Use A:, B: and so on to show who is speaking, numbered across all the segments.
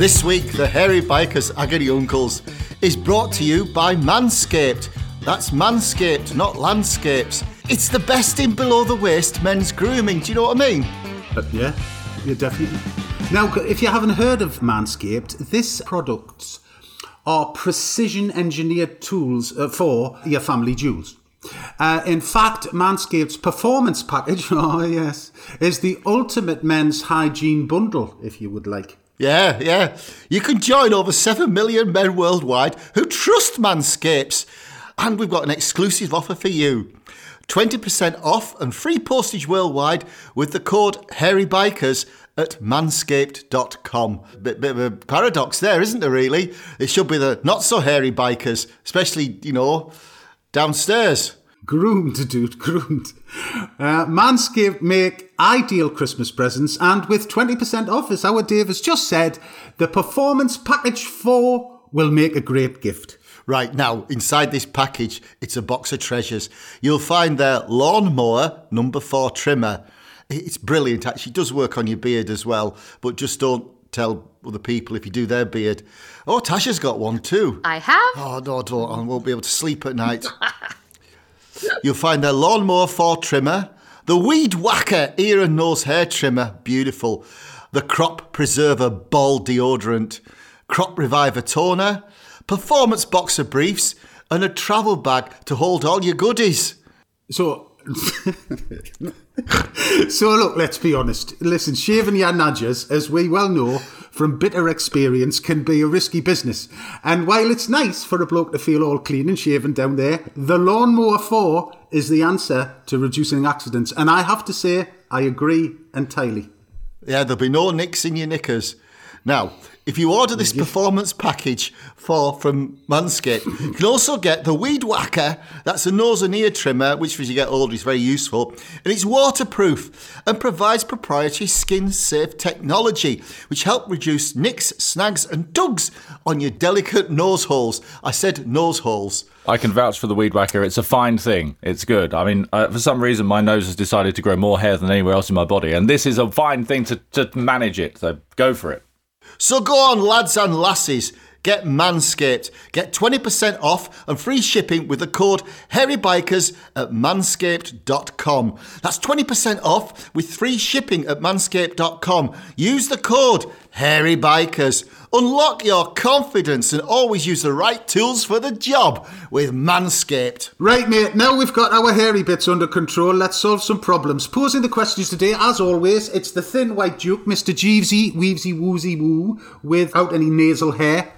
A: This week, the Hairy Bikers Agony Uncles is brought to you by Manscaped. That's Manscaped, not Landscapes. It's the best in below the waist men's grooming. Do you know what I mean?
B: Uh, yeah, yeah, definitely. Now, if you haven't heard of Manscaped, this products are precision engineered tools uh, for your family jewels. Uh, in fact, Manscaped's performance package, oh yes, is the ultimate men's hygiene bundle, if you would like.
A: Yeah, yeah. You can join over 7 million men worldwide who trust Manscapes. And we've got an exclusive offer for you 20% off and free postage worldwide with the code HairyBikers at manscaped.com. Bit, bit of a paradox there, isn't there, really? It should be the not so hairy bikers, especially, you know, downstairs.
B: Groomed, dude, groomed. Uh, Manscaped make ideal Christmas presents, and with 20% off, as our Dave has just said, the Performance Package 4 will make a great gift.
A: Right, now, inside this package, it's a box of treasures. You'll find their lawnmower number four trimmer. It's brilliant, actually. It does work on your beard as well, but just don't tell other people if you do their beard. Oh, Tasha's got one too.
C: I have.
A: Oh, no, don't. I won't be able to sleep at night. You'll find their Lawnmower 4 trimmer, the Weed Whacker ear and nose hair trimmer, beautiful, the Crop Preserver ball deodorant, Crop Reviver toner, Performance Boxer briefs, and a travel bag to hold all your goodies.
B: So, so look, let's be honest. Listen, shaving your nudges, as we well know from bitter experience, can be a risky business. And while it's nice for a bloke to feel all clean and shaven down there, the Lawnmower 4 is the answer to reducing accidents. And I have to say, I agree entirely.
A: Yeah, there'll be no nicks in your knickers. Now, if you order this performance package for from Manscaped, you can also get the Weed Whacker. That's a nose and ear trimmer, which as you get older is very useful. And it's waterproof and provides proprietary skin safe technology, which help reduce nicks, snags, and tugs on your delicate nose holes. I said nose holes.
D: I can vouch for the weed whacker. It's a fine thing. It's good. I mean, uh, for some reason, my nose has decided to grow more hair than anywhere else in my body, and this is a fine thing to, to manage it. So go for it.
A: So go on, lads and lasses. Get Manscaped. Get 20% off and free shipping with the code HairyBikers at manscaped.com. That's 20% off with free shipping at manscaped.com. Use the code HairyBikers. Unlock your confidence and always use the right tools for the job with Manscaped.
B: Right, mate, now we've got our hairy bits under control, let's solve some problems. Posing the questions today, as always, it's the thin white duke, Mr. Jeevesy, Weavesy Woozy Woo, without any nasal hair.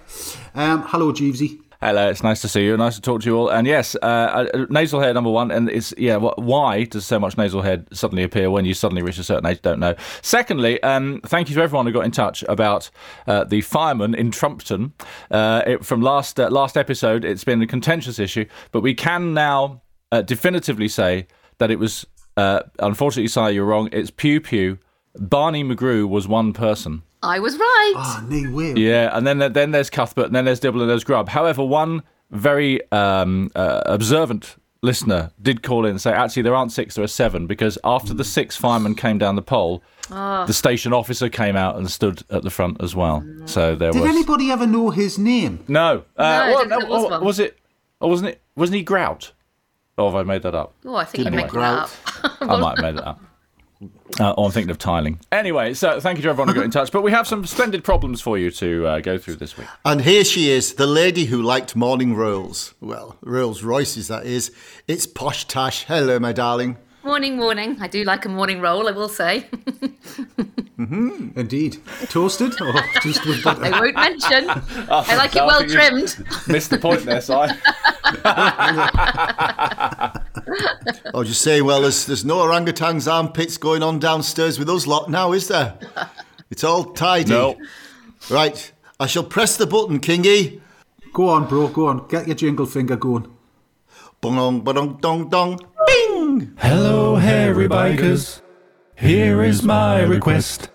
B: Um, hello, Jeevesy.
D: Hello, it's nice to see you. Nice to talk to you all. And yes, uh, uh, nasal hair number one. And it's yeah, why does so much nasal hair suddenly appear when you suddenly reach a certain age? Don't know. Secondly, um, thank you to everyone who got in touch about uh, the fireman in Trumpton uh, it, from last uh, last episode. It's been a contentious issue, but we can now uh, definitively say that it was. unfortunately, Si, you're wrong. It's Pugh Pugh. Barney McGrew was one person.
C: I was right.
B: Oh, no way.
D: Yeah, and then then there's Cuthbert, and then there's Dibble, and there's Grubb. However, one very um, uh, observant listener did call in and say, actually, there aren't six, there are seven, because after the six firemen came down the pole,
C: Ah.
D: the station officer came out and stood at the front as well. So there
B: Did
D: was
B: anybody ever know his name?
D: no. Uh,
C: No, I
D: well,
C: didn't think was one.
D: was it? Or wasn't it? Wasn't he Grout? Or have I made that up?
C: Oh, I think you
A: Didn't
C: make
A: it?
C: that up.
D: I might have made it up. Uh, or I'm thinking of tiling. Anyway, so thank you to everyone who got in touch. But we have some splendid problems for you to uh, go through this week.
A: And here she is, the lady who liked morning rolls. Well, Rolls Royces, that is. It's Posh Tash. Hello, my darling.
C: Morning, morning. I do like a morning roll, I will say. Mm-hmm.
B: Indeed. Toasted or just with butter?
C: I won't mention. Ah, I like it well trimmed.
D: Missed the point there, Si.
A: Oh, I'll just say, well, there's, there's no orangutan's armpits going on downstairs with us lot now, is there? It's all tidy.
D: No.
A: Right. I shall press the button, Kingy.
B: Go on, bro. Go on. Get your jingle finger going.
A: Bong dong dong dong. Bing!
E: Hello, hairy bikers. Here is my request.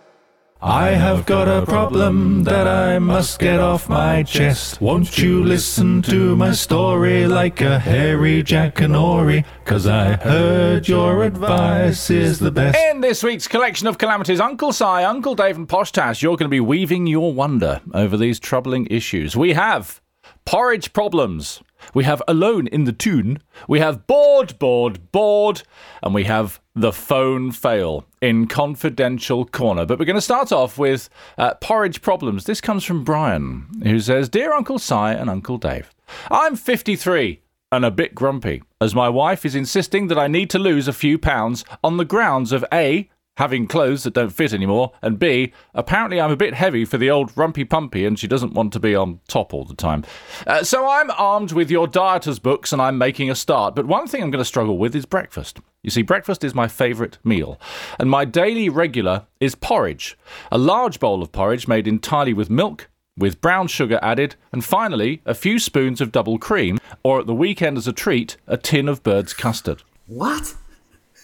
E: I have got a problem that I must get off my chest. Won't you listen to my story like a hairy Jackanory? Cause I heard your advice is the best.
D: In this week's collection of calamities, Uncle Si, Uncle Dave, and Posh Tash, you're going to be weaving your wonder over these troubling issues. We have porridge problems. We have alone in the Toon. We have bored, bored, bored, and we have the phone fail in confidential corner. But we're going to start off with uh, porridge problems. This comes from Brian, who says, "Dear Uncle Si and Uncle Dave, I'm 53 and a bit grumpy, as my wife is insisting that I need to lose a few pounds on the grounds of A, having clothes that don't fit anymore, and B, apparently I'm a bit heavy for the old rumpy pumpy and she doesn't want to be on top all the time. Uh, so I'm armed with your dieter's books and I'm making a start. But one thing I'm going to struggle with is breakfast. You see, breakfast is my favourite meal, and my daily regular is porridge. A large bowl of porridge made entirely with milk, with brown sugar added, and finally, a few spoons of double cream, or at the weekend as a treat, a tin of bird's custard.
B: What?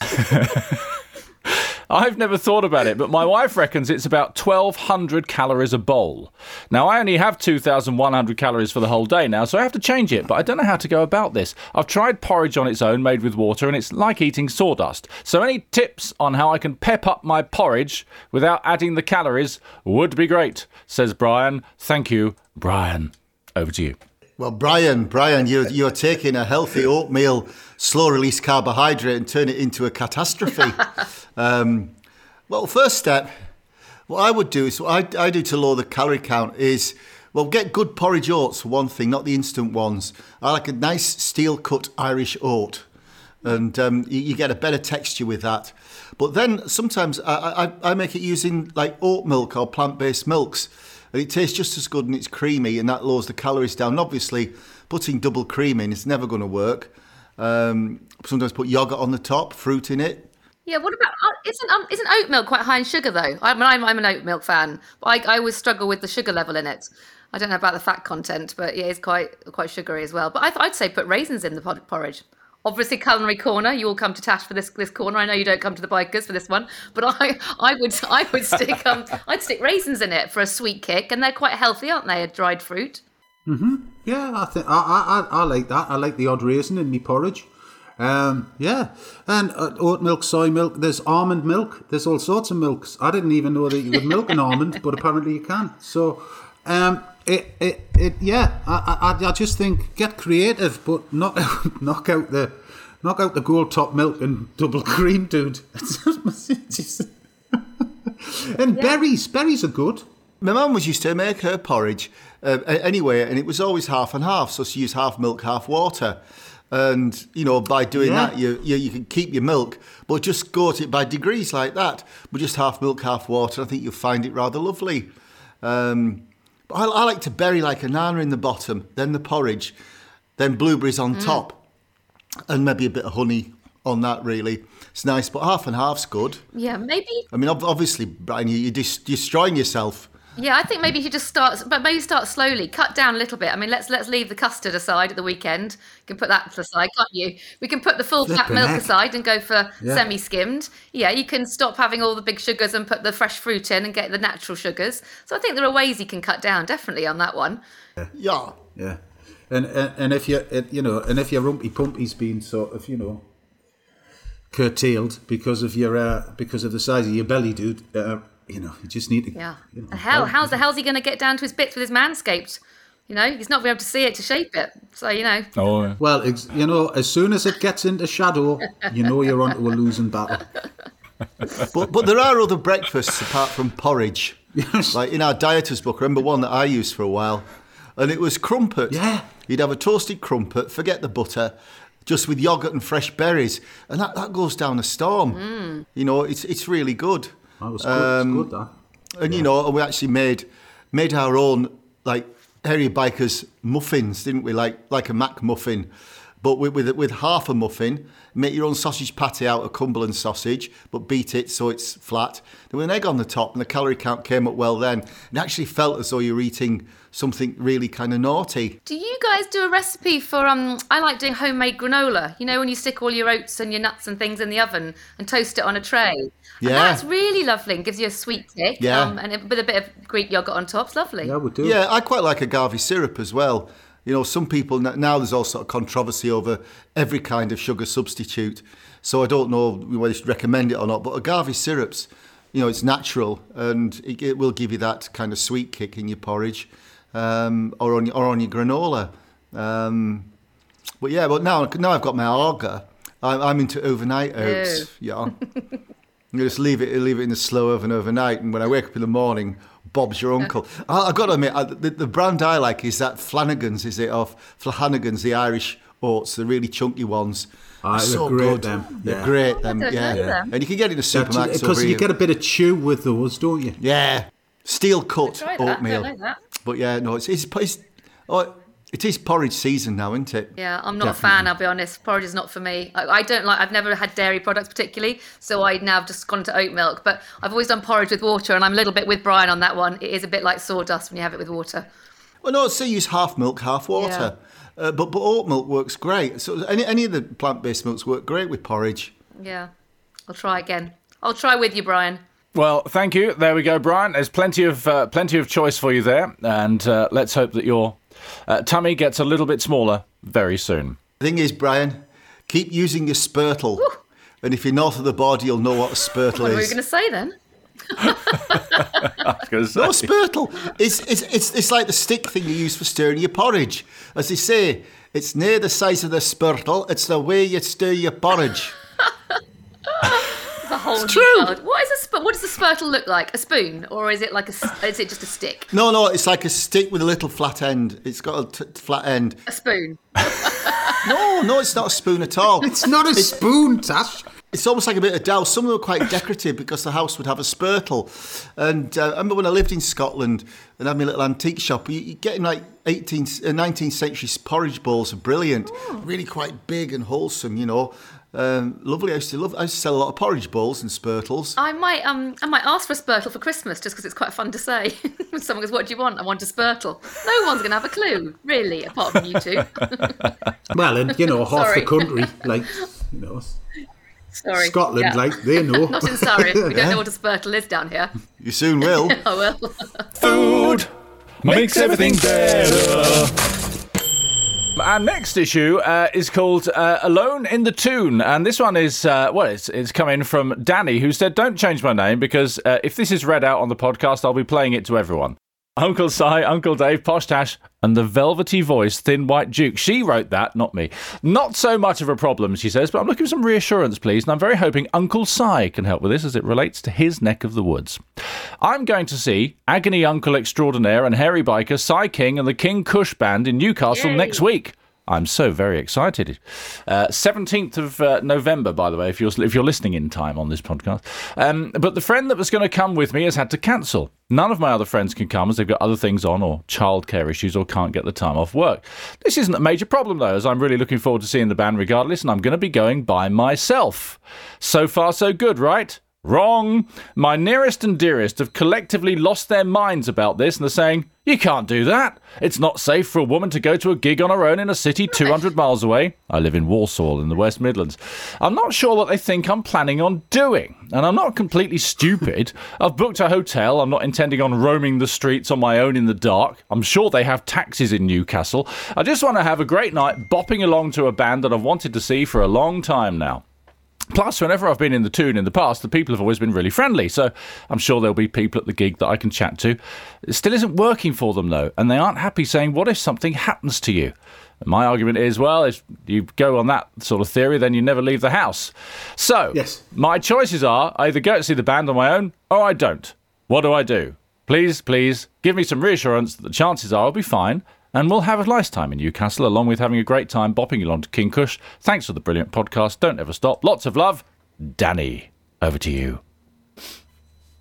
D: I've never thought about it, but my wife reckons it's about 1,200 calories a bowl. Now, I only have 2,100 calories for the whole day now, so I have to change it, but I don't know how to go about this. I've tried porridge on its own, made with water, and it's like eating sawdust. So, any tips on how I can pep up my porridge without adding the calories would be great, says Brian. Thank you, Brian. Over to you.
A: Well, Brian, Brian, you're, you're taking a healthy oatmeal, slow release carbohydrate and turn it into a catastrophe. um, well, first step, what I would do is what I, I do to lower the calorie count is, well, get good porridge oats for one thing, not the instant ones. I like a nice steel cut Irish oat, and um, you, you get a better texture with that. But then sometimes I, I, I make it using like oat milk or plant based milks and it tastes just as good and it's creamy and that lowers the calories down. And obviously, putting double cream in is never going to work. Um, sometimes put yogurt on the top, fruit in it.
C: Yeah, what about uh, isn't um, isn't oat milk quite high in sugar though? I mean, I'm I'm an oat milk fan, but I, I always struggle with the sugar level in it. I don't know about the fat content, but yeah, it's quite quite sugary as well. But I, I'd say put raisins in the pod- porridge. Obviously, culinary corner. You all come to Tash for this this corner. I know you don't come to the bikers for this one, but I I would I would stick um I'd stick raisins in it for a sweet kick, and they're quite healthy, aren't they? A dried fruit.
B: Yeah, I think I, I I like that. I like the odd raisin in me porridge. Um, yeah, and uh, oat milk, soy milk. There's almond milk. There's all sorts of milks. I didn't even know that you could milk an almond, but apparently you can. So, um, it it it yeah. I I, I just think get creative, but out, knock out the knock out the gold top milk and double cream, dude. and berries, berries are good.
A: My mum was used to make her porridge uh, anyway, and it was always half and half. So she used half milk, half water. And you know, by doing
B: Yeah.
A: that, you, you you can keep your milk, but just go it by degrees like that. But just half milk, half water. I think you'll find it rather lovely. Um, but I, I like to bury like a nana in the bottom, then the porridge, then blueberries on top, and maybe a bit of honey on that. Really, it's nice. But half and half's good.
C: Yeah, maybe.
A: I mean, obviously, Brian, you, you're destroying yourself.
C: Yeah, I think maybe he just starts, but maybe start slowly. Cut down a little bit. I mean, let's let's leave the custard aside at the weekend. You can put that aside, can't you? We can put the full fat milk
B: heck.
C: aside and go for
B: Yeah.
C: semi-skimmed. Yeah, you can stop having all the big sugars and put the fresh fruit in and get the natural sugars. So I think there are ways you can cut down, definitely on that one.
A: Yeah.
B: Yeah, and and, and if you you know, and if your rumpy pumpy's been sort of you know curtailed because of your uh, because of the size of your belly, dude, uh, you know, you just need to.
C: Yeah.
B: You know,
C: hell, how's the hell's he going to get down to his bits with his manscaped? You know, he's not going to be able to see it to shape it. So you know,
D: Oh, yeah.
B: Well, ex- you know, as soon as it gets into shadow, you know you're onto a losing battle.
A: But but there are other breakfasts apart from porridge.
B: Yes.
A: Like in our dieters book, I remember one that I used for a while, and it was crumpet.
B: Yeah.
A: You'd have a toasted crumpet, forget the butter, just with yogurt and fresh berries, and that, that goes down a storm. Hmm. You know, it's it's really good.
B: Was good.
A: Um,
B: good that.
A: And you know, we actually made made our own like hairy bikers muffins, didn't we? Like like a McMuffin, but with with, with half a muffin. Make your own sausage patty out of Cumberland sausage, but beat it so it's flat. Then with an egg on the top, and the calorie count came up well. Then it actually felt as though you're eating something really kind of naughty.
C: Do you guys do a recipe for um? I like doing homemade granola. You know when you stick all your oats and your nuts and things in the oven and toast it on a tray. And
A: Yeah.
C: that's really lovely and gives you a sweet kick.
A: Yeah.
C: Um, and it- with a bit of Greek yogurt on top. It's lovely.
B: Yeah, we do.
A: Yeah, I quite like agave syrup as well. You know, some people now there's all sort of controversy over every kind of sugar substitute. So I don't know whether you should recommend it or not. But agave syrups, you know, it's natural and it, it will give you that kind of sweet kick in your porridge um, or on your, or on your granola. Um, but yeah, but now now I've got my Aga. I'm, I'm into overnight oats. Yeah. You just leave it, leave it in the slow oven overnight, and when I wake up in the morning, Bob's your uncle. I, I've got to admit, I, the, the brand I like is that Flanagan's, is it? Of Flanagan's, the Irish oats, the really chunky ones.
B: Ah,
A: They're
B: they're
A: so
B: great,
A: good.
B: them.
A: They're
B: Yeah.
A: great. Them,
C: don't
A: yeah.
C: them.
A: And you can get it in the supermarkets
B: Because you
A: here.
B: get a bit of chew with those, don't you?
A: yeah, steel cut oatmeal.
C: Don't that.
A: But yeah, no, it's it's, it's oh, it is porridge season now, isn't it?
C: Yeah, I'm not a fan. I'll be honest. Porridge is not for me. I, I don't like. I've never had dairy products particularly, so I now have just gone to oat milk. But I've always done porridge with water, and I'm a little bit with Brian on that one. It is a bit like sawdust when you have it with water.
A: Well, no, say use half milk, half water. Uh, but but oat milk works great. So any any of the plant based milks work great with porridge.
C: Yeah, I'll try again. I'll try with you, Brian.
D: Well, thank you. There we go, Brian. There's plenty of uh, plenty of choice for you there, and uh, let's hope that your uh, tummy gets a little bit smaller very soon.
A: The thing is, Brian, keep using your spurtle. And if you're north of the border, you'll know what a spurtle is.
C: What were you going to say then?
D: I was gonna say.
A: No, spurtle. It's, it's, it's, it's like the stick thing you use for stirring your porridge. As they say, it's near the size of the spurtle, it's the way you stir your porridge.
C: It's whole new
A: true.
C: world. What is a sp- What does a spurtle look like? A spoon, or is it like a? s- Is it just a stick?
A: No, no, it's like a stick with a little flat end. It's got a t- flat end.
C: A spoon.
A: No, no, it's not a spoon at all.
B: It's not a spoon, Tash.
A: It's almost like a bit of dowel. Some of them are quite decorative because the house would have a spurtle. And uh, I remember when I lived in Scotland and had my little antique shop, you, you're getting like 18th, uh, 19th century porridge bowls are brilliant. Really quite big and wholesome, you know. Um, lovely. I used, to love, I used to sell a lot of porridge bowls and spurtles.
C: I might um I might ask for a spurtle for Christmas just because it's quite fun to say. when someone goes, "What do you want?" I want a spurtle. No one's going to have a clue, really, apart from you two.
B: Well, and you know, half
C: Sorry.
B: the country, like you know,
C: Sorry.
B: Scotland,
C: Yeah.
B: like they know.
C: Not in Surrey. We don't know what a spurtle is down here.
A: You soon will.
C: Oh well.
E: Food makes everything better.
D: Our next issue uh, is called uh, "Alone in the Toon," and this one is uh, well, it's it's coming from Danny, who said, "Don't change my name because uh, if this is read out on the podcast, I'll be playing it to everyone." Uncle Si, Uncle Dave, Posh Tash, and the velvety voice, Thin White Duke. She wrote that, not me. Not so much of a problem, she says, but I'm looking for some reassurance, please, and I'm very hoping Uncle Si can help with this as it relates to his neck of the woods. I'm going to see Agony Uncle Extraordinaire and Hairy Biker, Si King, and the King Kush Band in Newcastle
C: Yay.
D: next week. I'm so very excited. Uh, Seventeenth of uh, November, by the way, if you're if you're listening in time on this podcast. Um, but the friend that was going to come with me has had to cancel. None of my other friends can come as they've got other things on, or childcare issues, or can't get the time off work. This isn't a major problem though, as I'm really looking forward to seeing the band regardless, and I'm going to be going by myself. So far, so good, right? Wrong. My nearest and dearest have collectively lost their minds about this and are saying, You can't do that. It's not safe for a woman to go to a gig on her own in a city 200 miles away. I live in Walsall in the West Midlands. I'm not sure what they think I'm planning on doing. And I'm not completely stupid. I've booked a hotel. I'm not intending on roaming the streets on my own in the dark. I'm sure they have taxis in Newcastle. I just want to have a great night bopping along to a band that I've wanted to see for a long time now. Plus, whenever I've been in the Toon in the past, the people have always been really friendly, so I'm sure there'll be people at the gig that I can chat to. It still isn't working for them, though, and they aren't happy saying, What if something happens to you? And my argument is, well, if you go on that sort of theory, then you never leave the house. So,
B: Yes.
D: my choices are I either go and see the band on my own or I don't. What do I do? Please, please, give me some reassurance that the chances are I'll be fine and we'll have a nice time in Newcastle along with having a great time bopping along to King Kush. Thanks for the brilliant podcast. Don't ever stop. Lots of love. Danny, over to you.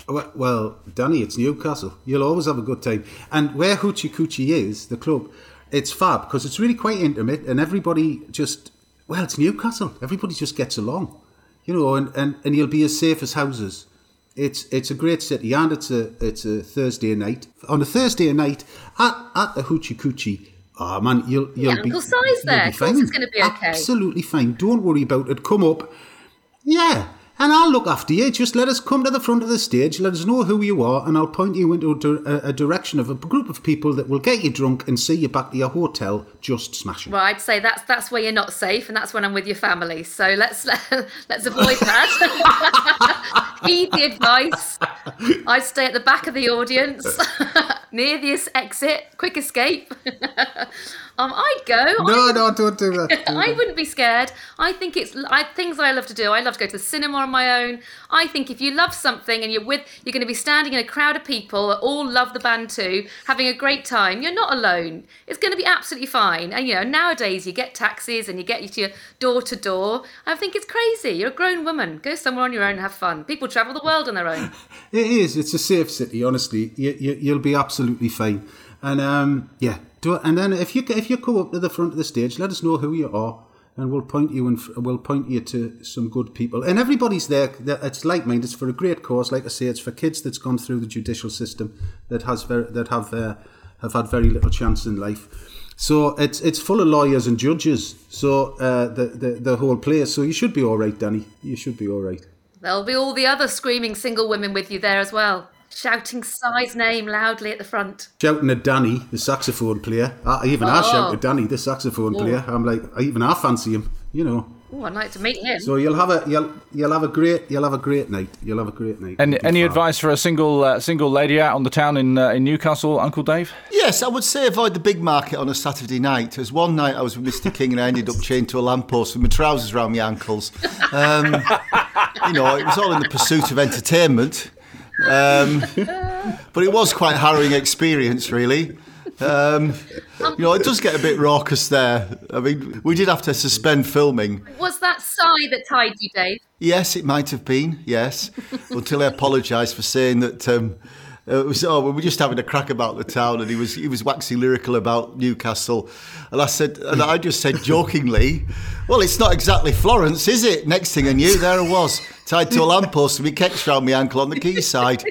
B: Well, Danny, it's Newcastle. You'll always have a good time. And where Hoochie Coochie is, the club, it's fab because it's really quite intimate and everybody just, well, it's Newcastle. Everybody just gets along, you know, and, and, and you'll be as safe as houses. It's it's a great city, and it's a it's a Thursday night. On a Thursday night at, at the Hoochie Coochie, oh man, you'll you'll
C: Yeah,
B: be
C: Uncle Si's there.
B: be fine.
C: it's gonna be okay.
B: Absolutely fine. Don't worry about it. Come up, yeah, and I'll look after you. Just let us come to the front of the stage. Let us know who you are, and I'll point you into a, a, direction of a group of people that will get you drunk and see you back to your hotel just smashing.
C: Well, I'd say that's that's where you're not safe, and that's when I'm with your family. So let's let's avoid that. Heed the advice. I'd stay at the back of the audience, near this exit, quick escape. um, I'd go.
B: No,
C: I,
B: no, don't do that. Do
C: I
B: that.
C: wouldn't be scared. I think it's I, things I love to do. I love to go to the cinema on my own. I think if you love something and you're with, you're going to be standing in a crowd of people that all love the band too, having a great time. You're not alone. It's going to be absolutely fine. And you know, nowadays you get taxis and you get you to your door to door. I think it's crazy. You're a grown woman. Go somewhere on your own and have fun. People travel the world on their own.
B: It is. It's a safe city. Honestly, you, you, you'll be absolutely fine. And um, yeah, do it. And then if you if you come up to the front of the stage, let us know who you are, and we'll point you and we'll point you to some good people. And everybody's there. It's like minded. It's for a great cause. Like I say, it's for kids that's gone through the judicial system that has that have uh, have had very little chance in life. So it's it's full of lawyers and judges. So uh, the, the the whole place. So you should be all right, Danny. You should be all right.
C: There'll be all the other screaming single women with you there as well, shouting Si's name loudly at the front.
B: shouting at Danny, the saxophone player. I, even I shout
C: Oh.
B: at Danny, the saxophone player. I'm like, I, even I fancy him, you know.
C: Oh, I'd like to meet him.
B: So you'll have a you'll you'll have a great you'll have a great night. You'll have a great night.
D: Any, any
B: fab.
D: advice for a single uh, single lady out on the town in uh, in Newcastle, Uncle Dave?
A: Yes, I would say avoid the Bigg Market on a Saturday night. As one night I was with Mr. King and I ended up chained to a lamppost with my trousers around my ankles. Um, you know, it was all in the pursuit of entertainment. Um, but it was quite a harrowing experience, really. Um, you know, it does get a bit raucous there. I mean, we did have to suspend filming.
C: Was that Si that tied you, Dave?
A: Yes, it might have been. Yes, until I apologised for saying that. Um, it was, oh, we were just having a crack about the town, and he was he was waxing lyrical about Newcastle, and I said, and I just said jokingly, "Well, it's not exactly Florence, is it?" Next thing I knew, there I was tied to a lamppost with kecks round my ankle on the quayside,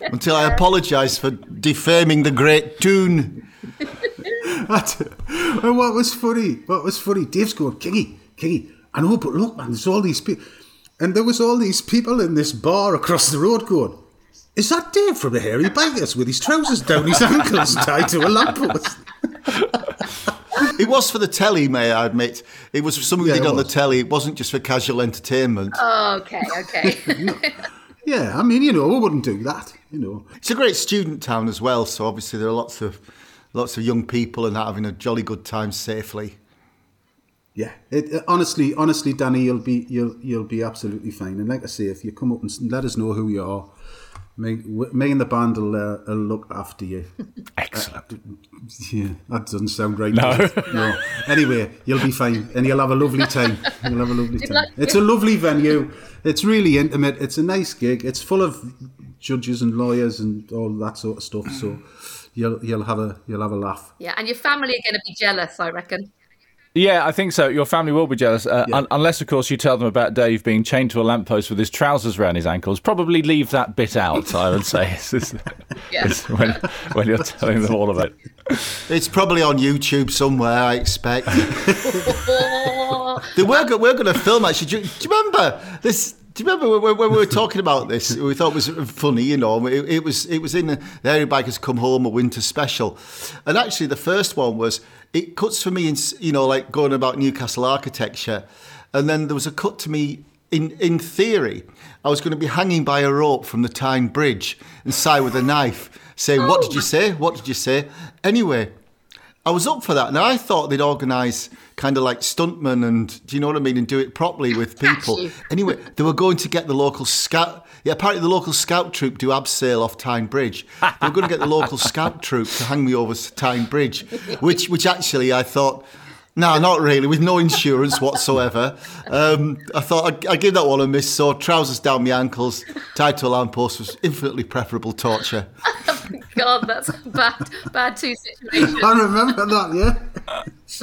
A: until I apologised for defaming the great
B: Toon. And what was funny? What was funny? Dave's going, Kingy, Kingy. I know, but look, man, there's all these people, and there was all these people in this bar across the road going. Is that Dave from the Hairy Bikers with his trousers down his ankles tied to a lamppost?
A: It was for the telly, may I admit. It was something we
B: Yeah,
A: did
B: it
A: on the telly. It wasn't just for casual entertainment.
C: Oh, okay, okay.
B: Yeah, I mean, you know, we wouldn't do that, you know.
A: It's a great student town as well, so obviously there are lots of lots of young people and having a jolly good time safely.
B: Yeah, it, it- honestly, honestly, Danny, you'll be you'll you'll be absolutely fine. And like I say, if you come up and let us know who you are, me, me and the band will, uh, will look after you.
D: Excellent.
B: Yeah, that doesn't sound right.
D: No.
B: no. Anyway, you'll be fine, and you'll have a lovely time. You'll have a lovely time.
C: luck.
B: It's a lovely venue. It's really intimate. It's a nice gig. It's full of judges and lawyers and all that sort of stuff. So you'll you'll have a you'll have a laugh.
C: yeah, and your family are going to be jealous, I reckon.
D: Yeah, I think so. Your family will be jealous, uh, un- unless, of course, you tell them about Dave being chained to a lamppost with his trousers around his ankles. Probably leave that bit out. I would say It's- it's-
C: Yeah.
D: it's when when you're telling them all about it.
A: It's probably on YouTube somewhere, I expect. They were, we're going to film actually. Do you, do you remember this? Do you remember when, when we were talking about this? We thought it was funny, you know. It, it was it was in the Hairy Bikers Come Home a winter special, and actually the first one was it cuts for me in you know like going about Newcastle architecture, and then there was a cut to me in in theory. I was going to be hanging by a rope from the Tyne Bridge and Si with a knife, saying, "What did you oh. say? What did you say?" Anyway, I was up for that, and I thought they'd organise kind of like stuntmen and do you know what I mean, and do it properly with people. Anyway, they were going to get the local scout. Yeah, apparently the local scout troop do abseil off Tyne Bridge. They were going to get the local scout troop to hang me over Tyne Bridge, which which actually I thought. No, not really. With no insurance whatsoever, um, I thought I'd, I'd give that one a miss. So trousers down my ankles, tied to a lamppost was infinitely preferable torture.
C: God, that's a bad, bad two situation.
B: I remember that. Yeah.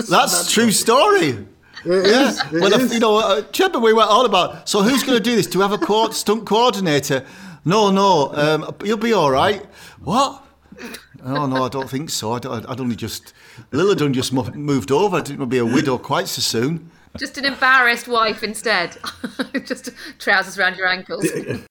A: That's a true story.
B: It is. It
A: Well, if,
B: is.
A: you know, uh, remember we went on about. So who's going to do this? Do we have a co- stunt coordinator? No, no. Um, you'll be all right. What? Oh no, I don't think so. I'd, I'd only just Lilladun just moved over. I didn't want to be a widow quite so soon.
C: Just an embarrassed wife instead. Just trousers around your ankles.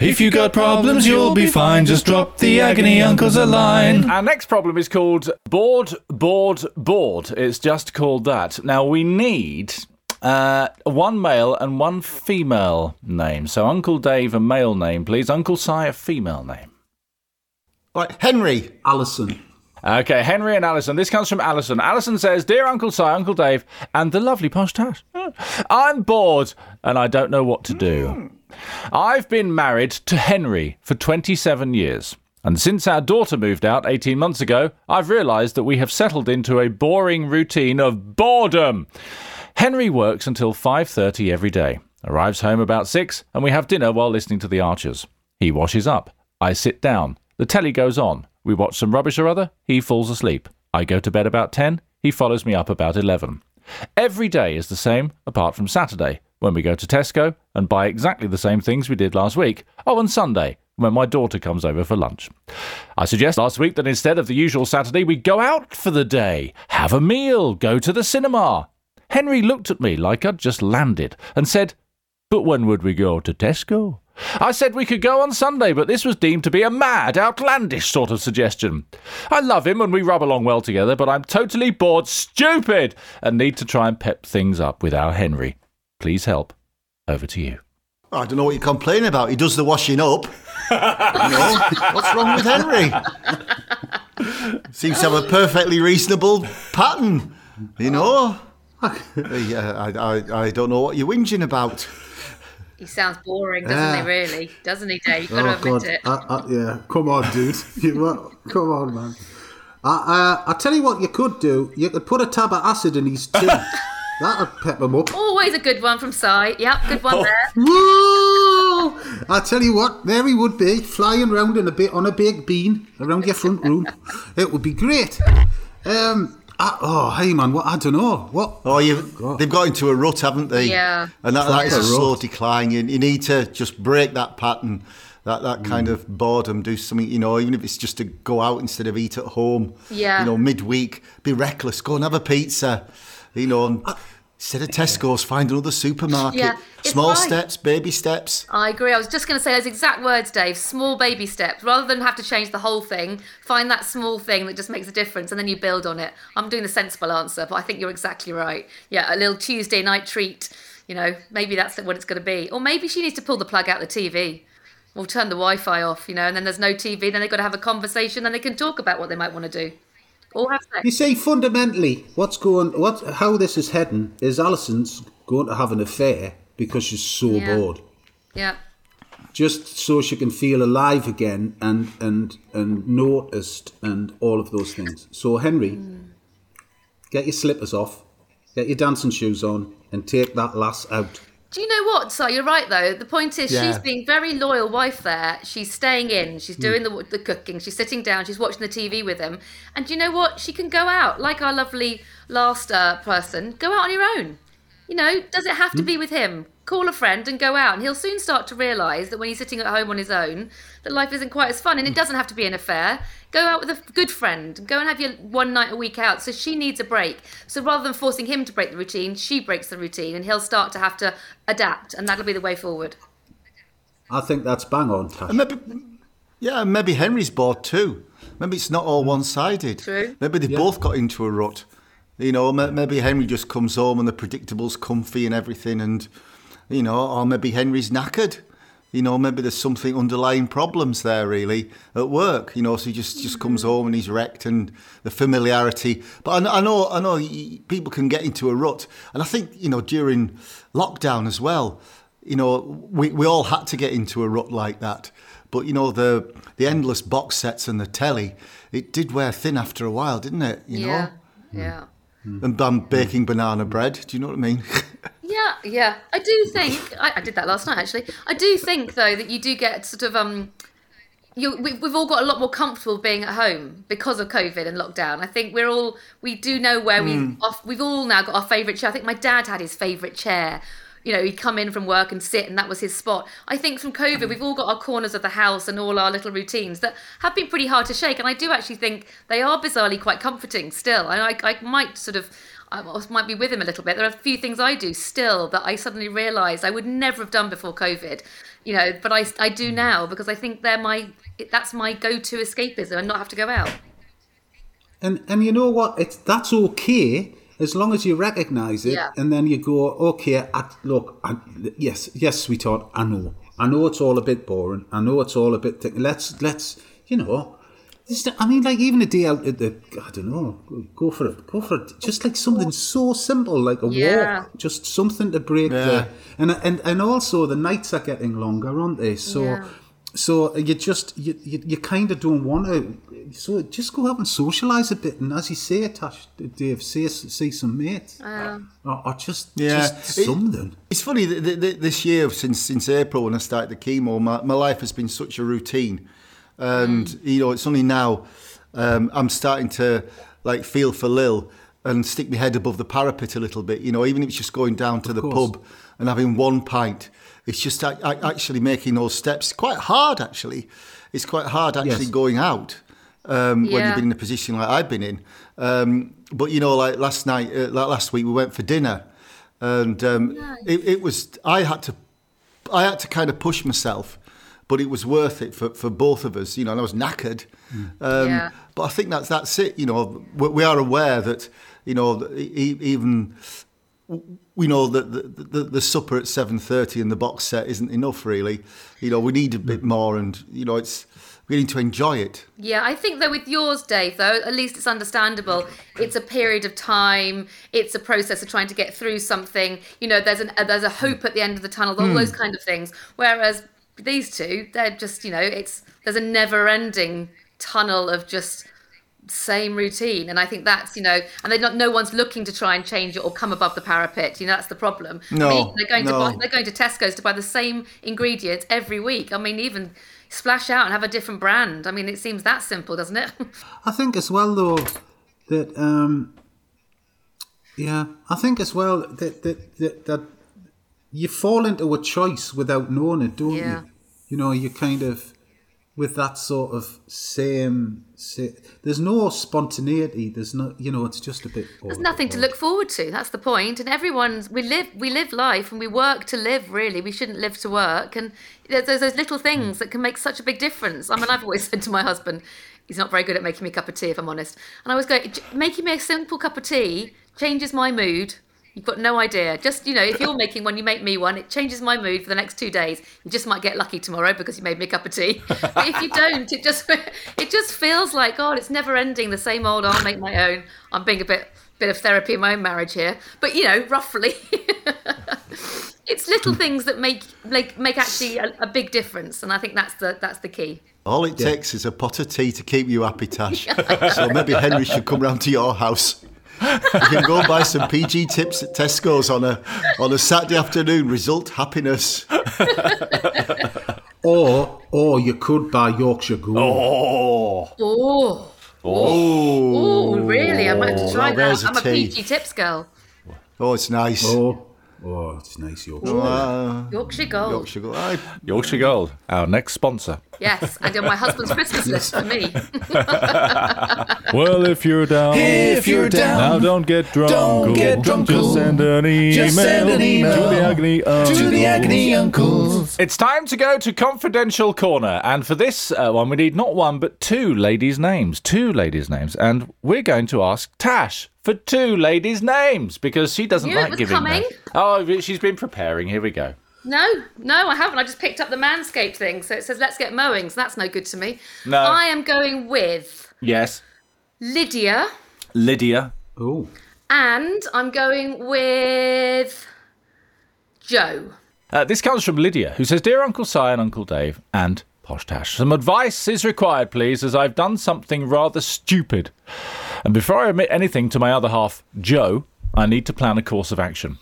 E: If you got problems, you'll be fine. Just drop the agony uncles a line.
D: Our next problem is called bored, bored, bored. It's just called that. Now we need uh, one male and one female name. So Uncle Dave a male name, please. Uncle Si a female name.
A: Right, Henry.
B: Alison.
D: Okay, Henry and Alison. This comes from Alison. Alison says, Dear Uncle Si, Uncle Dave, and the lovely posh tash. I'm bored and I don't know what to do. I've been married to Henry for 27 years. And since our daughter moved out 18 months ago, I've realised that we have settled into a boring routine of boredom. Henry works until 5:30 every day. Arrives home about 6 and we have dinner while listening to the Archers. He washes up. I sit down. The telly goes on. We watch some rubbish or other. He falls asleep. I go to bed about 10. He follows me up about 11. Every day is the same apart from Saturday when we go to Tesco and buy exactly the same things we did last week. Oh, on Sunday when my daughter comes over for lunch. I suggest last week that instead of the usual Saturday, we go out for the day, have a meal, go to the cinema. Henry looked at me like I'd just landed and said, But when would we go to Tesco? I said we could go on Sunday, but this was deemed to be a mad, outlandish sort of suggestion. I love him and we rub along well together, but I'm totally bored, stupid, and need to try and pep things up with our Henry. Please help. Over to you.
A: I don't know what you're complaining about. He does the washing up. you know, what's wrong with Henry? Seems to have a perfectly reasonable pattern. You know, yeah, I, I, I don't know what you're whinging about.
C: He sounds boring, doesn't
B: Yeah.
C: he? Really, doesn't he, Dave? You've got to
B: Oh
C: admit
B: God!
C: it.
B: I, I, yeah, come on, dude. You. Come on, man. I, I, I tell you what, you could do. You could put a tab of acid in his tea. That'd pep him up.
C: Always a good one from Si. Yep, good one there.
B: Woo! I tell you what, there he would be, flying round in a bit on a big bean around your front room. It would be great. Um, I, oh, hey man, what I don't know. What?
A: Oh, you they've got into a rut, haven't they?
C: Yeah.
A: And that, that is a
B: Proper
A: slow decline. You, you need to just break that pattern, that, that kind of boredom. Do something, you know, even if it's just to go out instead of eat at home.
C: Yeah.
A: You know, midweek, be reckless. Go and have a pizza. You know, and instead of Tesco's, find another supermarket.
C: Yeah,
A: Small
C: right.
A: steps, baby steps.
C: I agree. I was just going to say those exact words, Dave. Small baby steps. Rather than have to change the whole thing, find that small thing that just makes a difference and then you build on it. I'm doing the sensible answer, but I think you're exactly right. Yeah, a little Tuesday night treat. You know, maybe that's what it's going to be. Or maybe she needs to pull the plug out the TV or turn the Wi Fi off, you know, and then there's no TV. Then they've got to have a conversation, then they can talk about what they might want to do. Or have sex.
B: You see, fundamentally, what's going, what, how this is heading is Alison's going to have an affair because she's so
C: Yeah.
B: bored.
C: Yeah.
B: just so she can feel alive again and and and noticed and all of those things. So Henry, hmm. get your slippers off, get your dancing shoes on, and take that lass out.
C: Do you know what? So you're right though. The point is,
A: Yeah.
C: she's being very loyal wife there. She's staying in. She's doing the the cooking. She's sitting down. She's watching the TV with him. And do you know what? She can go out like our lovely last uh, person. Go out on your own. You know, does it have to hmm? be with him? Call a friend and go out, and he'll soon start to realise that when he's sitting at home on his own, that life isn't quite as fun. And it hmm. doesn't have to be an affair. Go out with a good friend. Go and have your one night a week out. So she needs a break. So rather than forcing him to break the routine, she breaks the routine, and he'll start to have to adapt, and that'll be the way forward.
B: I think that's bang on, Tash.
A: And maybe, yeah, maybe Henry's bored too. Maybe it's not all hmm. one-sided.
C: True.
A: Maybe they both got into a rut. You know, maybe Henry just comes home and the predictable's comfy and everything, and you know, or maybe Henry's knackered. You know, maybe there's something underlying problems there really at work. You know, so he just just comes home and he's wrecked, and the familiarity. But I, I know, I know, people can get into a rut, and I think you know during lockdown as well. You know, we we all had to get into a rut like that. But you know, the the endless box sets and the telly, it did wear thin after a while, didn't it? You
C: yeah,
A: know,
C: yeah. Hmm.
A: And I'm baking banana bread. Do you know what I mean?
C: Yeah, yeah. I do think I, I did that last night. Actually, I do think though that you do get sort of um, you we, we've all got a lot more comfortable being at home because of COVID and lockdown. I think we're all we do know where we off, we've all now got our favourite chair. I think my dad had his favourite chair. You know, he'd come in from work and sit, and that was his spot. I think from COVID, we've all got our corners of the house and all our little routines that have been pretty hard to shake. And I do actually think they are bizarrely quite comforting still. And I, I might sort of I might be with him a little bit. There are a few things I do still that I suddenly realise I would never have done before COVID, you know, but I, I do mm. now because I think they're my that's my go-to escapism and not have to go out.
B: And and you know what? It's that's okay as long as you recognise it,
C: Yeah.
B: and then you go, okay, I, look, I, yes, yes, sweetheart, I know, I know it's all a bit boring. I know it's all a bit. Th- let's let's you know. it's I mean, like even a day out at the, I don't know, go for it, go for it. Just like something so simple, like a
C: Yeah.
B: walk, just something to break
A: Yeah.
B: the, and and and also the nights are getting longer, aren't they? So,
C: Yeah.
B: So uh, you just you you, you kind of don't want to. So just go out and socialise a bit, and as you say, Tash, Dave, see see some mates, ah. or, or just
A: Yeah.
B: just
A: It-
B: something.
A: It's funny that that- that this year, since since April when I started the chemo, my, my life has been such a routine, and mm. you know it's only now um, I'm starting to like feel for Lil and stick my head above the parapet a little bit. You know, even if it's just going down to the
B: course.
A: pub and having one pint, it's just a- a- actually making those steps. Quite hard, actually. It's quite hard actually
B: Yes.
A: going out um, when you've been in a position like I've been in. Um, but you know, like last night, uh, like last week, we went for dinner, and um, it, it was. I had to, I had to kind of push myself, but it was worth it for, for both of us. You know, and I was knackered. Um,
C: Yeah.
A: But I think that's that's it. You know, we, we are aware that you know even we know that the, the, the supper at seven thirty and the box set isn't enough. Really, you know, we need a bit mm. more, and you know, it's we need to enjoy it.
C: Yeah, I think that with yours, Dave, though, at least it's understandable. It's a period of time. It's a process of trying to get through something. You know, there's an uh, there's a hope at the end of the tunnel. All mm. those kind of things. Whereas these two, they're just you know, it's there's a never-ending tunnel of just same routine and i think that's you know and they're not no one's looking to try and change it or come above the parapet you know that's the problem I
A: No,
C: mean, they're going to
A: no.
C: buy they're going to tesco's to buy the same ingredients every week i mean even splash out and have a different brand i mean it seems that simple doesn't it
B: I think as well though that um yeah, I think as well that that that, that you fall into a choice without knowing it, don't
C: Yeah.
B: you? You know, you kind of with that sort of same, sa there's no spontaneity. There's no, you know, it's just a bit.
C: there's nothing to look forward to that's the point and everyone's we live we live life and we work to live really we shouldn't live to work and there's, there's those little things that can make such a big difference i mean i've always said to my husband he's not very good at making me a cup of tea if i'm honest and i was going making me a simple cup of tea changes my mood You've got no idea. Just, you know, if you're making one, you make me one, it changes my mood for the next two days. You just might get lucky tomorrow because you made me a cup of tea. But if you don't, it just it just feels like, God, it's never ending, the same old, I'll make my own. I'm being a bit bit of therapy in my own marriage here. But you know, roughly. it's little hmm. things that make make make actually a, a big difference. And I think that's the that's the key.
A: All it takes is a pot of tea to keep you happy, Tash. so maybe Henry should come round to your house. You can go and buy some PG tips at Tesco's on a on a Saturday afternoon. Result happiness.
B: Or or you could buy Yorkshire Gold.
D: Oh,
C: Oh.
A: Oh,
C: Oh, really? I might have to oh, try
A: Now there's
C: that.
A: a
C: I'm a
A: tea.
C: PG tips girl.
A: oh, it's nice.
B: Oh, oh, it's nice Yorkshire.
C: Yorkshire Gold.
A: Yorkshire Gold. Aye.
D: Yorkshire Gold, our next sponsor.
C: Yes, and on my husband's Christmas list for me.
E: Well, if you're down,
F: If you're down,
E: now don't get drunk.
F: don't get drunk.
E: Just send an email,
F: Just send an email
E: to the agony
F: to the agony uncles.
D: It's time to go to confidential corner, and for this uh, one, we need not one but two ladies' names. Two ladies' names, and we're going to ask Tash for two ladies' names because she doesn't
C: Knew it
D: like
C: was
D: giving
C: coming.
D: them. Oh, she's been preparing. Here we go.
C: No, no, I haven't. I just picked up the Manscaped thing, so it says "Let's get mowing." So that's no good to me.
D: No.
C: I am going with
D: Yes.
C: Lydia,
D: Lydia.
B: Oh.
C: and I'm going with Joe.
D: Uh, this comes from Lydia, who says, Dear Uncle Si and Uncle Dave and Posh Tash, some advice is required, please, as I've done something rather stupid. And before I admit anything to my other half, Joe, I need to plan a course of action.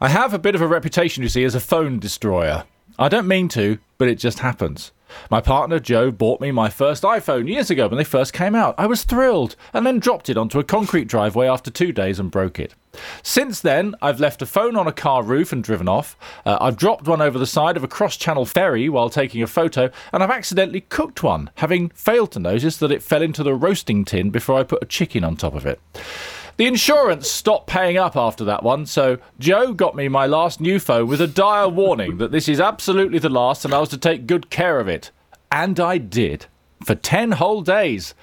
D: I have a bit of a reputation, you see, as a phone destroyer. I don't mean to, but it just happens. My partner Joe bought me my first iPhone years ago when they first came out. I was thrilled, and then dropped it onto a concrete driveway after two days and broke it. Since then, I've left a phone on a car roof and driven off. Uh, I've dropped one over the side of a cross channel ferry while taking a photo, and I've accidentally cooked one, having failed to notice that it fell into the roasting tin before I put a chicken on top of it. The insurance stopped paying up after that one, so Joe got me my last new phone with a dire warning that this is absolutely the last and I was to take good care of it. And I did. For 10 whole days.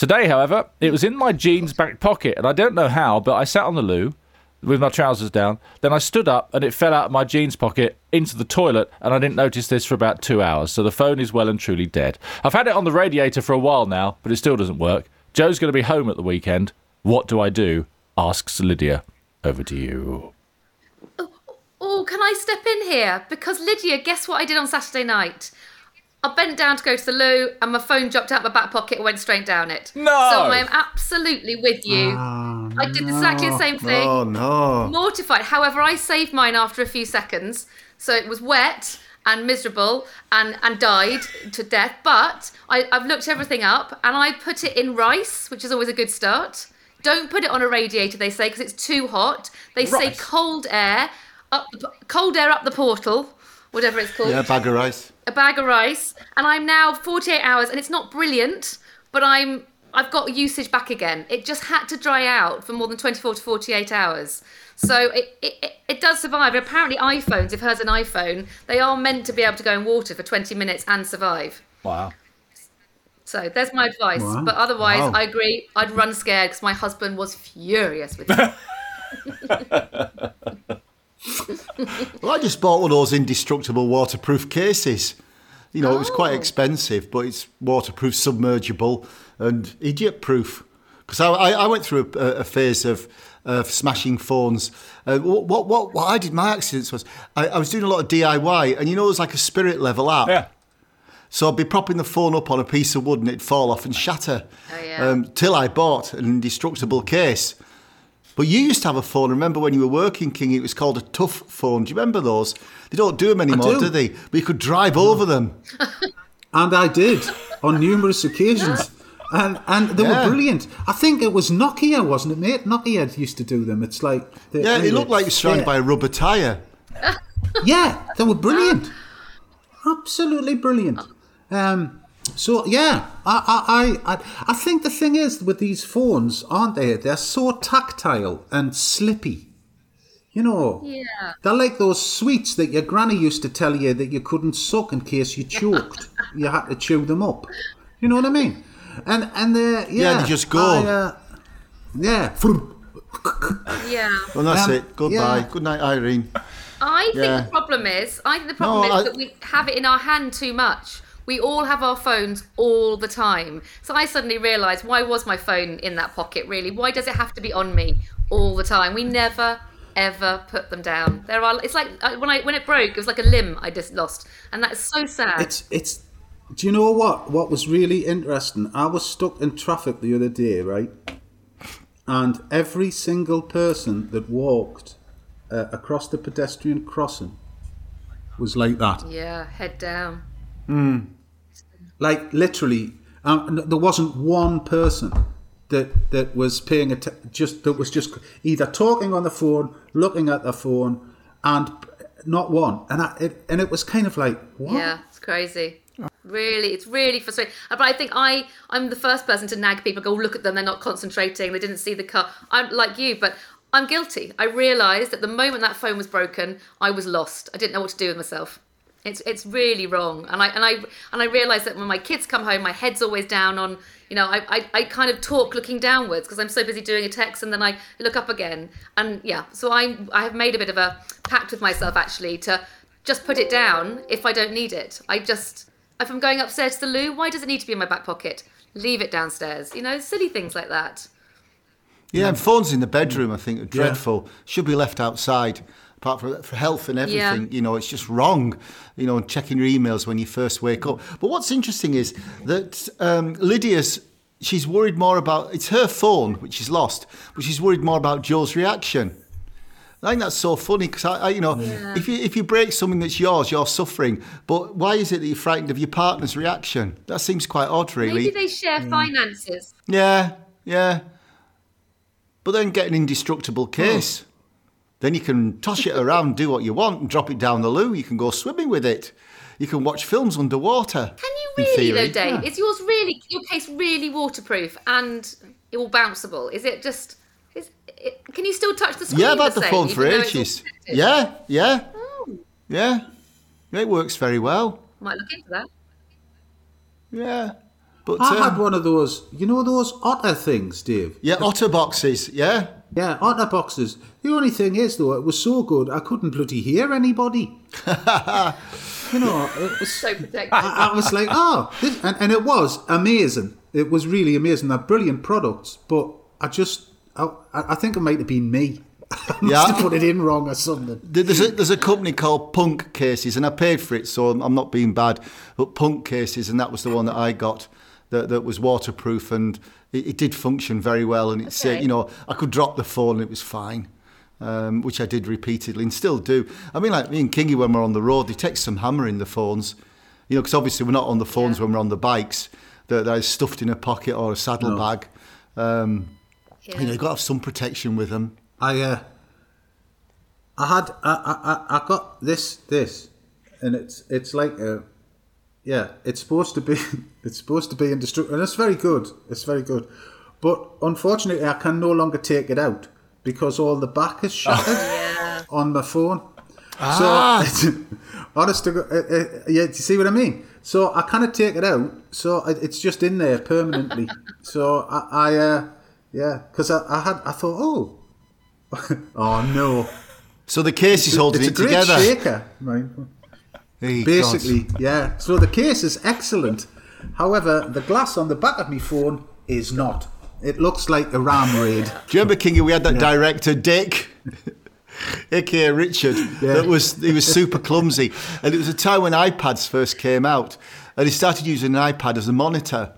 D: Today, however, it was in my jeans back pocket, and I don't know how, but I sat on the loo with my trousers down. Then I stood up and it fell out of my jeans pocket into the toilet, and I didn't notice this for about two hours. So the phone is well and truly dead. I've had it on the radiator for a while now, but it still doesn't work. Joe's going to be home at the weekend. What do I do? asks Lydia. Over to you.
C: Oh, oh can I step in here? Because Lydia, guess what I did on Saturday night? I bent down to go to the loo and my phone dropped out my back pocket and went straight down it.
D: No!
C: So I am absolutely with you. I did exactly the oh, same thing.
A: Oh no.
C: Mortified. However, I saved mine after a few seconds. So it was wet and miserable and, and died to death. But I, I've looked everything up and I put it in rice, which is always a good start. Don't put it on a radiator, they say, because it's too hot. They say cold air, up the, cold air up the portal, whatever it's called
A: Yeah, a bag of rice.
C: a bag of rice, and I'm now 48 hours, and it's not brilliant, but I'm I've got usage back again. It just had to dry out for more than 24 to 48 hours. So it, it, it- it does survive. And apparently, iPhones, if hers an iPhone, they are meant to be able to go in water for 20 minutes and survive.
D: Wow.
C: So there's my advice.
B: Wow.
C: But otherwise,
A: Wow.
C: I agree. I'd run scared because my husband was furious with me.
A: Well, I just bought one of those indestructible waterproof cases. You know, it was quite
C: Oh.
A: expensive, but it's waterproof, submergible, and idiot proof. Because I, I, I went through a, a phase of, of smashing phones. Uh, what, what, what, what I did, my accidents was I, I was doing a lot of DIY, and you know, it was like a spirit level app.
D: Yeah.
A: So I'd be propping the phone up on a piece of wood and it'd fall off and shatter.
C: Oh, yeah.
A: um, till I bought an indestructible case. But you used to have a phone. Remember when you were working, King? It was called a tough phone. Do you remember those? They don't do them anymore,
B: do.
A: do. they? But you could drive over them.
B: And I did on numerous occasions. And, and they
A: Yeah.
B: were brilliant. I think it was Nokia, wasn't it, mate? Nokia used to do them. It's like. they-
A: Yeah, it looked like you surrounded
B: yeah.
A: by a rubber tyre.
B: Yeah, they were brilliant. Absolutely brilliant. Um, so yeah, I, I, I, I think the thing is with these phones, aren't they? They're so tactile and slippy. You know,
C: Yeah.
B: they're like those sweets that your granny used to tell you that you couldn't suck in case you choked. you had to chew them up. You know what I mean? And and they yeah,
A: they just go.
B: I, uh, yeah.
C: yeah.
A: And that's
B: Um,
A: it. Goodbye.
B: yeah.
A: Good night, Irene.
C: I think
A: Yeah.
C: the problem is, I think the problem
A: No,
C: is
A: I-
C: that we have it in our hand too much. We all have our phones all the time. So I suddenly realised, why was my phone in that pocket? Really, why does it have to be on me all the time? We never ever put them down. There are. It's like uh, when I when it broke, it was like a limb I just lost, and that's so sad.
B: It's it's. Do you know what? What was really interesting? I was stuck in traffic the other day, right? And every single person that walked uh, across the pedestrian crossing was like that.
C: yeah, head down.
B: Like literally, um, there wasn't one person that that was paying att- just that was just either talking on the phone, looking at the phone, and not one. And I, it, and it was kind of like what?
C: Yeah, it's crazy. Really, it's really frustrating. Uh, But I think I, I'm the first person to nag people. Go look at them; they're not concentrating. They didn't see the car. I'm like you, but I'm guilty. I realised that the moment that phone was broken, I was lost. I didn't know what to do with myself. It's it's really wrong. And I and I and I realised that when my kids come home, my head's always down on. You know, I, I, I kind of talk looking downwards because I'm so busy doing a text, and then I look up again. And yeah, so I I have made a bit of a pact with myself actually to just put it down if I don't need it. I just if I'm going upstairs to the loo, why does it need to be in my back pocket? Leave it downstairs. You know, silly things like that.
A: Yeah, and phones in the bedroom, I think, are dreadful. Should be left outside. Apart from for health and everything,
C: Yeah.
A: you know, it's just wrong. You know, checking your emails when you first wake up. But what's interesting is that um, Lydia's she's worried more about it's her phone which she's lost, but she's worried more about Joe's reaction. I think that's so funny because I, I, you know, if you if you break something that's yours, you're suffering. But why is it that you're frightened of your partner's reaction? That seems quite odd, really.
C: Maybe they share finances.
A: Yeah, yeah. But then get an indestructible case. Then you can toss it around, do what you want, and drop it down the loo. You can go swimming with it. You can watch films underwater.
C: Can you really though, Dave? Is yours really your case really waterproof and all bounceable? Is it just? Is it, can you still touch the screen?
A: Yeah, I've had the
C: same,
A: phone for
C: even though it's all
A: ages. Yeah, yeah,
C: Oh,
A: yeah. It works very well.
C: might look into that.
A: Yeah. But
B: I had
A: um,
B: one of those, you know, those otter things, Dave.
A: yeah, otter boxes. Yeah.
B: Yeah, otter boxes. The only thing is, though, it was so good I couldn't bloody hear anybody. you know, it was,
C: So protective.
B: I, I was like, oh, this, and, and it was amazing. It was really amazing. They're brilliant products, but I just, I, I think it might have been me. I must
A: Yeah.
B: have put it in wrong or something.
A: There's a, there's a company called Punk Cases, and I paid for it, so I'm, I'm not being bad. But Punk Cases, and that was the one that I got that, that was waterproof, and it, it did function very well. And it's, uh,
C: Okay.
A: you know, I could drop the phone and it was fine, um, which I did repeatedly and still do. I mean, like me and Kingy, when we're on the road, they take some hammering the phones, you know, because obviously we're not on the phones when we're on the bikes. They're, they're stuffed in a pocket or a saddlebag. Um, You know, you've got to have some protection with them.
B: I uh, I had I, I I- I got this this, and it's it's like a, yeah, it's supposed to be it's supposed to be indestructible, and it's very good. It's very good, but unfortunately, I can no longer take it out because all the back is shattered on my phone.
A: Ah.
B: So, honest to God, uh, uh, yeah, do you see what I mean? So I kind of take it out, so it's just in there permanently. so I, I uh, yeah, because I, I had I thought, oh, oh no,
A: So the case is holding
B: it's a
A: it
B: great
A: together.
B: shaker, right?
A: Hey,
B: Basically,
A: God.
B: yeah. So the case is excellent. However, the glass on the back of my phone is not. It looks like a ram raid.
A: Do you remember, Kingy, we had that director, Dick, aka Richard, that was he was super clumsy. And it was a time when iPads first came out, and he started using an iPad as a monitor.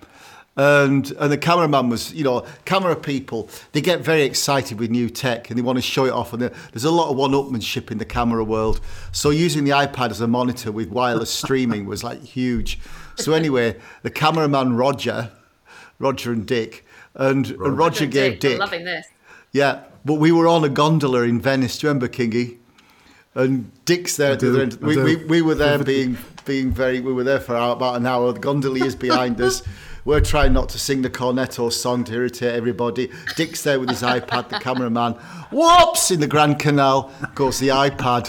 A: And and the cameraman was, you know, camera people, they get very excited with new tech and they want to show it off. And there's a lot of one-upmanship in the camera world. So using the iPad as a monitor with wireless streaming was like huge. So anyway, the cameraman Roger, Roger and Dick, and Roger, and Roger gave
C: I'm
A: Dick
C: loving this.
A: yeah, but we were on a gondola in Venice. Do you remember, Kingy? And Dick's there at the end. We, we, we were there being being very. We were there for about an hour. The gondoliers behind us. We're trying not to sing the cornetto song to irritate everybody. Dick's there with his iPad. The cameraman. Whoops! In the Grand Canal goes the iPad.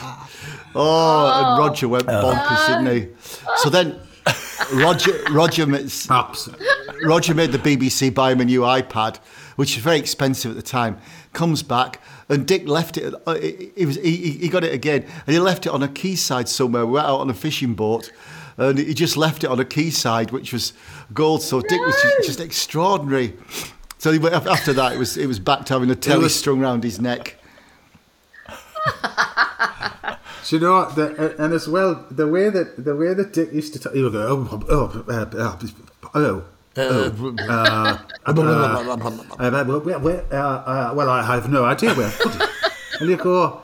A: Oh, and Roger went bonkers, didn't he? So then, Roger Roger makes,
B: Perhaps.
A: Roger made the BBC buy him a new iPad, which was very expensive at the time. Comes back, and Dick left it. uh, He, he was he, he got it again, and he left it on a quayside somewhere. We went out on a fishing boat, and he just left it on a quayside, which was gold. So Dick was just, just extraordinary. So he went, after that, it was it was back to having a telly
B: was-
A: strung around his neck.
B: Do you know what? The, and as well, the way that the way that Dick used to talk, he would go, oh, oh, uh, uh, oh. Oh, uh, uh, where- where- uh, well, I have no idea where. I put it. And you go,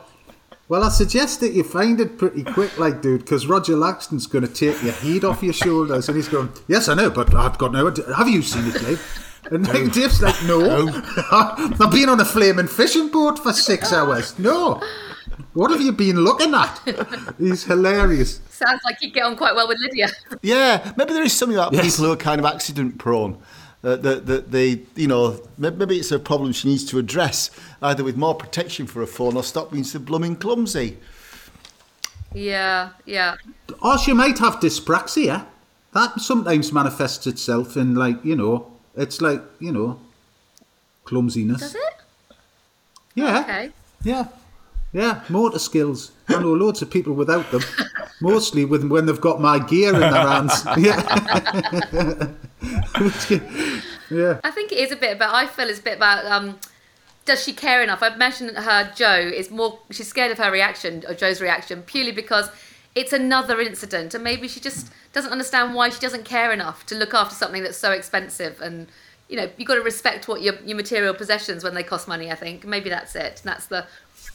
B: well, I suggest that you find it pretty quick, like, dude, because Roger Laxton's going to take your heat off your shoulders. And he's going, yes, I know, but I've got no idea. Have you seen it, Dave? And like, Dave's like, no. I've been on a flaming fishing boat for six hours. No. What have you been looking at? He's hilarious.
C: Sounds like you'd get on quite well with Lydia.
A: Yeah, maybe there is something about
B: Yes.
A: people who are kind of accident prone. Uh, that, that they, you know, maybe it's a problem she needs to address, either with more protection for her phone or stop being so blooming clumsy.
C: Yeah, yeah.
B: Or she might have dyspraxia. That sometimes manifests itself in, like, you know, it's like, you know, clumsiness.
C: Does it?
B: Yeah.
C: Okay.
B: Yeah. Yeah. Motor skills. I know loads of people without them. Mostly with when they've got my gear in their hands. yeah. yeah.
C: I think it is a bit about. I feel it's a bit about. Um, does she care enough? I've mentioned her Joe is more. She's scared of her reaction, or Joe's reaction, purely because it's another incident, and maybe she just doesn't understand why she doesn't care enough to look after something that's so expensive. And you know, you've got to respect what your your material possessions when they cost money. I think maybe that's it. That's the.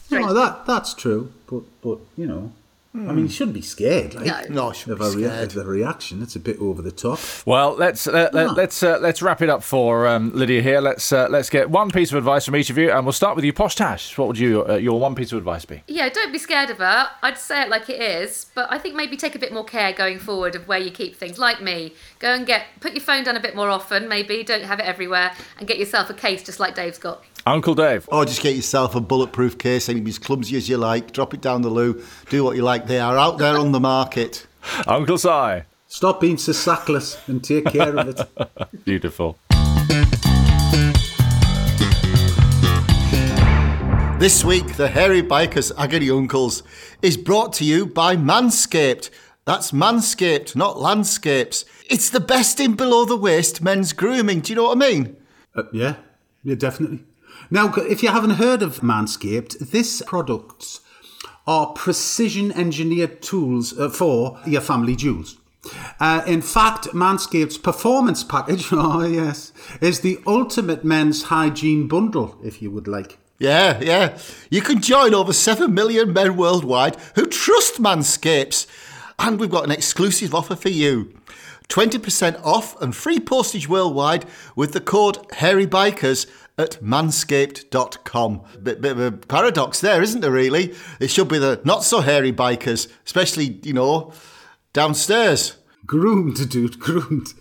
B: No, that that's true, but but you know, I mean, you shouldn't be scared. Like,
A: No, I shouldn't
B: of
A: be
B: a, rea-
A: scared.
B: of a reaction. It's a bit over the top.
D: Well, let's uh, let,
B: Ah.
D: let's uh, let's wrap it up for um, Lydia here. Let's uh, let's get one piece of advice from each of you, and we'll start with you, Posh Tash. What would you uh, your one piece of advice be?
C: Yeah, don't be scared of her. I'd say it like it is, but I think maybe take a bit more care going forward of where you keep things. Like me, go and get put your phone down a bit more often. Maybe don't have it everywhere, and get yourself a case just like Dave's got.
D: Uncle Dave.
A: Or just get yourself a bulletproof case, and be as clumsy as you like. Drop it down the loo. Do what you like. They are out there on the market.
D: Uncle Si.
B: Stop being so sackless and take care of it.
D: Beautiful.
A: This week, the Hairy Bikers Agony Uncles is brought to you by Manscaped. That's Manscaped, not Landscapes. It's the best in below the waist men's grooming. Do you know what I mean?
B: Uh, yeah, yeah, definitely. Now, if you haven't heard of Manscaped, this products are precision engineered tools uh, for your family jewels. Uh, in fact, Manscaped's performance package, oh yes, is the ultimate men's hygiene bundle, if you would like.
A: Yeah, yeah. You can join over 7 million men worldwide who trust Manscapes. And we've got an exclusive offer for you 20% off and free postage worldwide with the code HairyBikers at manscaped.com. Bit, bit of a paradox there, isn't there, really? It should be the not so hairy bikers, especially, you know, downstairs.
B: Groomed, dude, groomed.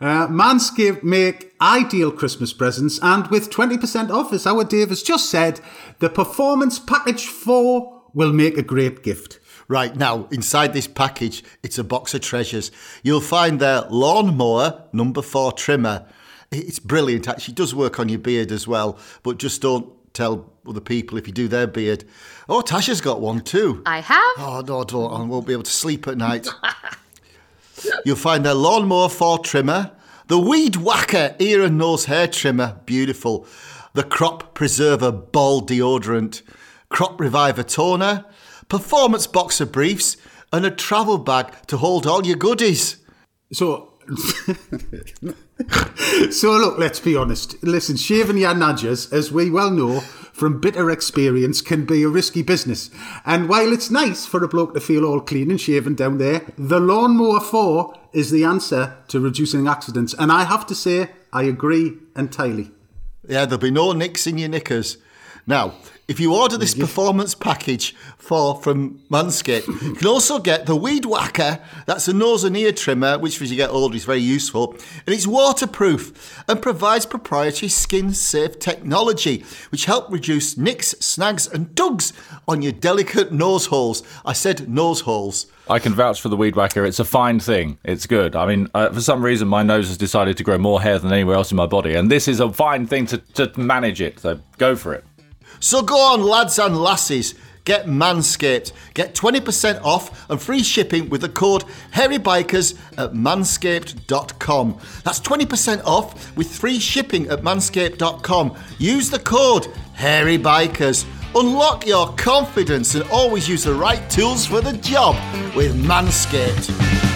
B: Uh, Manscaped make ideal Christmas presents, and with 20% off, as our Dave has just said, the Performance Package 4 will make a great gift.
A: Right now, inside this package, it's a box of treasures. You'll find their lawnmower number four trimmer. It's brilliant, actually. It does work on your beard as well, but just don't tell other people if you do their beard. Oh, Tasha's got one too.
C: I have.
A: Oh, no, don't. I won't be able to sleep at night. You'll find their Lawnmower 4 trimmer, the Weed Whacker ear and nose hair trimmer, beautiful, the Crop Preserver ball deodorant, Crop Reviver toner, Performance Boxer briefs, and a travel bag to hold all your goodies.
B: So, so look, let's be honest. Listen, shaving your nudges, as we well know from bitter experience, can be a risky business. And while it's nice for a bloke to feel all clean and shaven down there, the Lawnmower 4 is the answer to reducing accidents. And I have to say, I agree entirely.
A: Yeah, there'll be no nicks in your knickers. Now, if you order this performance package for from Manscaped, you can also get the Weed Whacker. That's a nose and ear trimmer, which as you get older is very useful. And it's waterproof and provides proprietary skin-safe technology, which help reduce nicks, snags and dugs on your delicate nose holes. I said nose holes.
D: I can vouch for the weed whacker. It's a fine thing. It's good. I mean, uh, for some reason, my nose has decided to grow more hair than anywhere else in my body, and this is a fine thing to, to manage it. So go for it.
A: So go on, lads and lasses. Get Manscaped. Get 20% off and free shipping with the code HairyBikers at manscaped.com. That's 20% off with free shipping at manscaped.com. Use the code HairyBikers. Unlock your confidence and always use the right tools for the job with Manscaped.